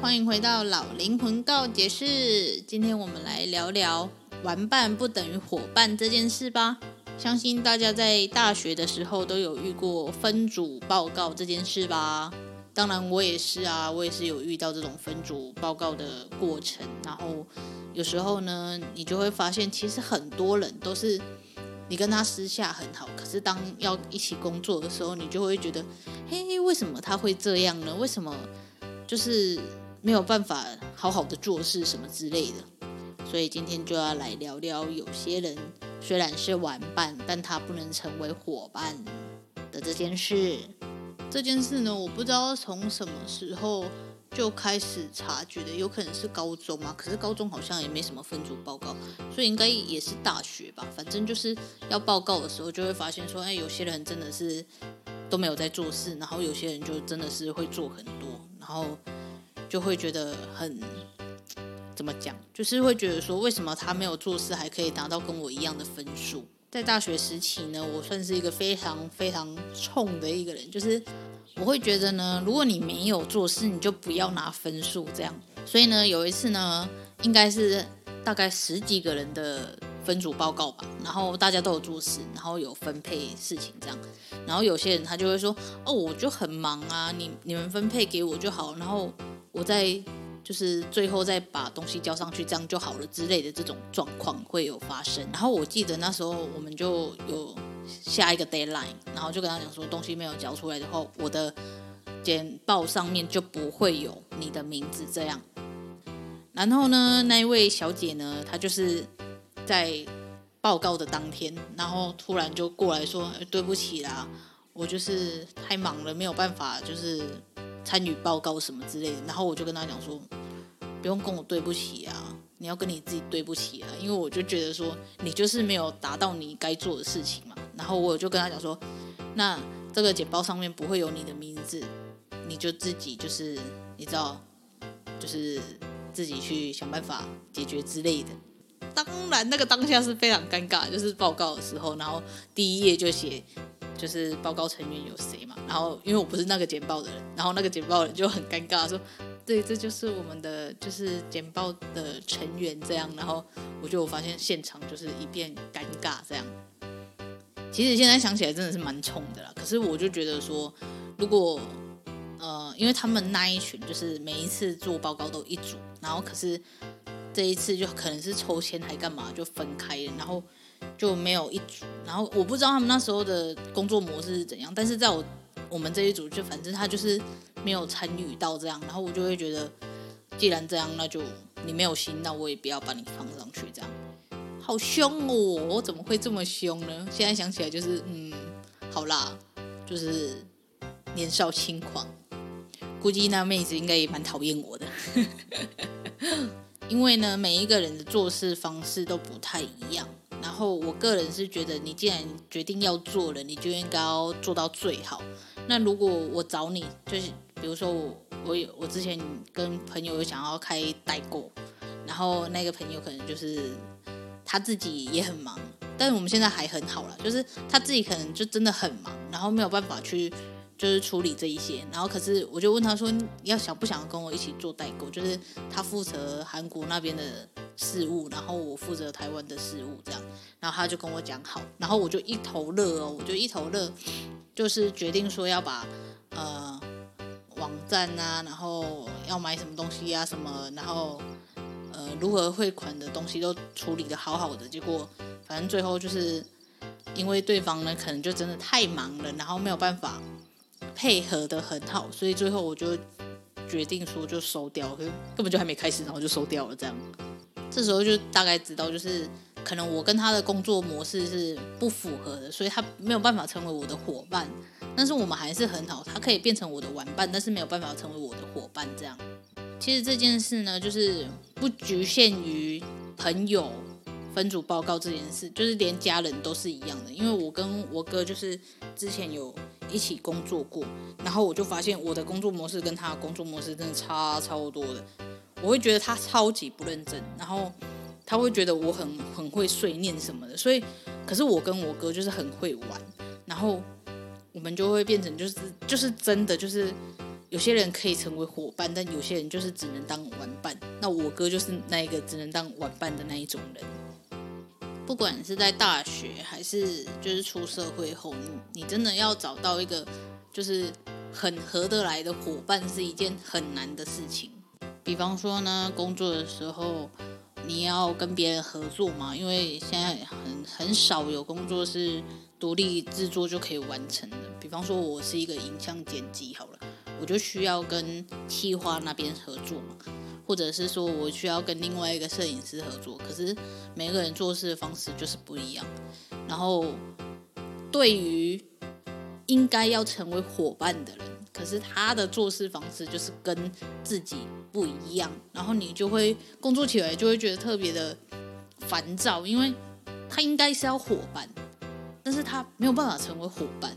欢迎回到老灵魂告解室。今天我们来聊聊玩伴不等于伙伴这件事吧。相信大家在大学的时候都有遇过分组报告这件事吧？当然我也是啊，我也是有遇到这种分组报告的过程。然后有时候呢，你就会发现，其实很多人都是你跟他私下很好，可是当要一起工作的时候，你就会觉得，嘿，为什么他会这样呢？为什么就是？没有办法好好的做事什么之类的，所以今天就要来聊聊，有些人虽然是玩伴，但他不能成为伙伴的这件事。这件事呢，我不知道从什么时候就开始察觉的，有可能是高中嘛，可是高中好像也没什么分组报告，所以应该也是大学吧。反正就是要报告的时候，就会发现说，哎，有些人真的是都没有在做事，然后有些人就真的是会做很，然后。就会觉得很 怎么讲，就是会觉得说，为什么他没有做事还可以拿到跟我一样的分数？在大学时期呢，我算是一个非常非常冲的一个人，就是我会觉得呢，如果你没有做事，你就不要拿分数这样。所以呢，有一次呢，应该是大概十几个人的分组报告吧，然后大家都有做事，然后有分配事情这样，然后有些人他就会说，哦，我就很忙啊，你你们分配给我就好，然后。我再就是最后再把东西交上去，这样就好了之类的这种状况会有发生。然后我记得那时候我们就有下一个 deadline，然后就跟他讲说，东西没有交出来的话，我的简报上面就不会有你的名字这样。然后呢，那一位小姐呢，她就是在报告的当天，然后突然就过来说，对不起啦，我就是太忙了，没有办法，就是。参与报告什么之类的，然后我就跟他讲说，不用跟我对不起啊，你要跟你自己对不起啊，因为我就觉得说你就是没有达到你该做的事情嘛。然后我就跟他讲说，那这个简报上面不会有你的名字，你就自己就是你知道，就是自己去想办法解决之类的。当然，那个当下是非常尴尬，就是报告的时候，然后第一页就写。就是报告成员有谁嘛？然后因为我不是那个简报的人，然后那个简报人就很尴尬说：“对，这就是我们的就是简报的成员这样。”然后我就发现现场就是一片尴尬这样。其实现在想起来真的是蛮冲的啦。可是我就觉得说，如果呃，因为他们那一群就是每一次做报告都一组，然后可是这一次就可能是抽签还干嘛就分开了，然后。就没有一组，然后我不知道他们那时候的工作模式是怎样，但是在我我们这一组，就反正他就是没有参与到这样，然后我就会觉得，既然这样，那就你没有心，那我也不要把你放上去，这样，好凶哦，我怎么会这么凶呢？现在想起来就是，嗯，好啦，就是年少轻狂，估计那妹子应该也蛮讨厌我的，因为呢，每一个人的做事方式都不太一样。然后我个人是觉得，你既然决定要做了，你就应该要做到最好。那如果我找你，就是比如说我我有我之前跟朋友有想要开代购，然后那个朋友可能就是他自己也很忙，但是我们现在还很好了，就是他自己可能就真的很忙，然后没有办法去。就是处理这一些，然后可是我就问他说，要想不想跟我一起做代购？就是他负责韩国那边的事务，然后我负责台湾的事务，这样。然后他就跟我讲好，然后我就一头热哦，我就一头热，就是决定说要把呃网站啊，然后要买什么东西啊什么，然后呃如何汇款的东西都处理得好好的，结果反正最后就是因为对方呢可能就真的太忙了，然后没有办法配合得很好，所以最后我就决定说就收掉，可是根本就还没开始，然后就收掉了这样。这时候就大概知道就是。可能我跟他的工作模式是不符合的，所以他没有办法成为我的伙伴。但是我们还是很好，他可以变成我的玩伴，但是没有办法成为我的伙伴。这样，其实这件事呢，就是不局限于朋友分组报告这件事，就是连家人都是一样的。因为我跟我哥就是之前有一起工作过，然后我就发现我的工作模式跟他的工作模式真的差超多的。我会觉得他超级不认真，然后。他会觉得我很很会碎念什么的，所以，可是我跟我哥就是很会玩，然后我们就会变成就是就是真的就是有些人可以成为伙伴，但有些人就是只能当玩伴。那我哥就是那一个只能当玩伴的那一种人。不管是在大学还是就是出社会后，你你真的要找到一个就是很合得来的伙伴是一件很难的事情。比方说呢，工作的时候。你要跟别人合作嘛？因为现在很很少有工作是独立制作就可以完成的。比方说，我是一个影像剪辑，好了，我就需要跟企划那边合作嘛，或者是说我需要跟另外一个摄影师合作。可是每个人做事的方式就是不一样。然后，对于应该要成为伙伴的人，可是他的做事方式就是跟自己不一样，然后你就会工作起来就会觉得特别的烦躁，因为他应该是要伙伴，但是他没有办法成为伙伴，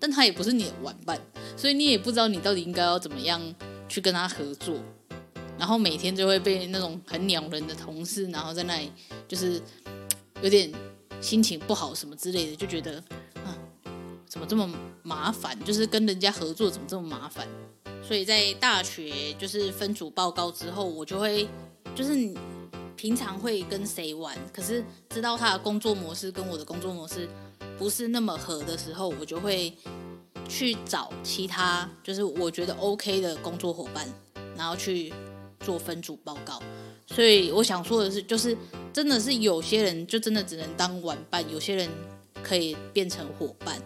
但他也不是你的玩伴，所以你也不知道你到底应该要怎么样去跟他合作，然后每天就会被那种很鸟人的同事，然后在那里就是有点心情不好什么之类的，就觉得啊。怎么这么麻烦？就是跟人家合作怎么这么麻烦？所以在大学就是分组报告之后，我就会就是平常会跟谁玩，可是知道他的工作模式跟我的工作模式不是那么合的时候，我就会去找其他就是我觉得 OK 的工作伙伴，然后去做分组报告。所以我想说的是，就是真的是有些人就真的只能当玩伴，有些人可以变成伙伴。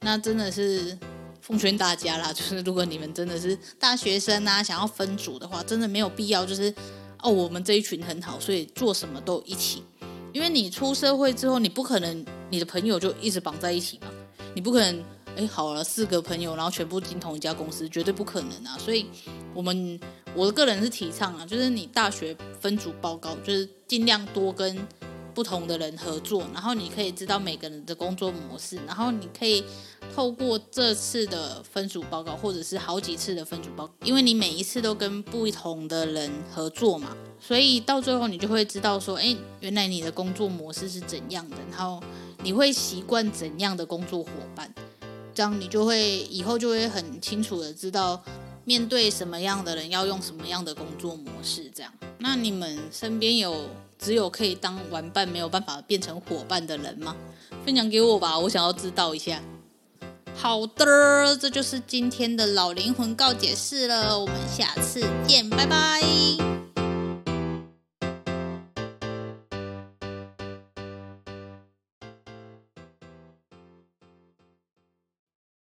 那真的是奉劝大家啦，就是如果你们真的是大学生啊，想要分组的话，真的没有必要，就是哦，我们这一群很好，所以做什么都一起。因为你出社会之后，你不可能你的朋友就一直绑在一起嘛，你不可能哎好了四个朋友，然后全部进同一家公司，绝对不可能啊。所以我们我的个人是提倡啊，就是你大学分组报告，就是尽量多跟。不同的人合作，然后你可以知道每个人的工作模式，然后你可以透过这次的分组报告，或者是好几次的分组报告，因为你每一次都跟不同的人合作嘛，所以到最后你就会知道说，哎，原来你的工作模式是怎样的，然后你会习惯怎样的工作伙伴，这样你就会以后就会很清楚的知道面对什么样的人要用什么样的工作模式，这样。那你们身边有？只有可以当玩伴，没有办法变成伙伴的人吗？分享给我吧，我想要知道一下。好的，这就是今天的老灵魂告解室了，我们下次见，拜拜。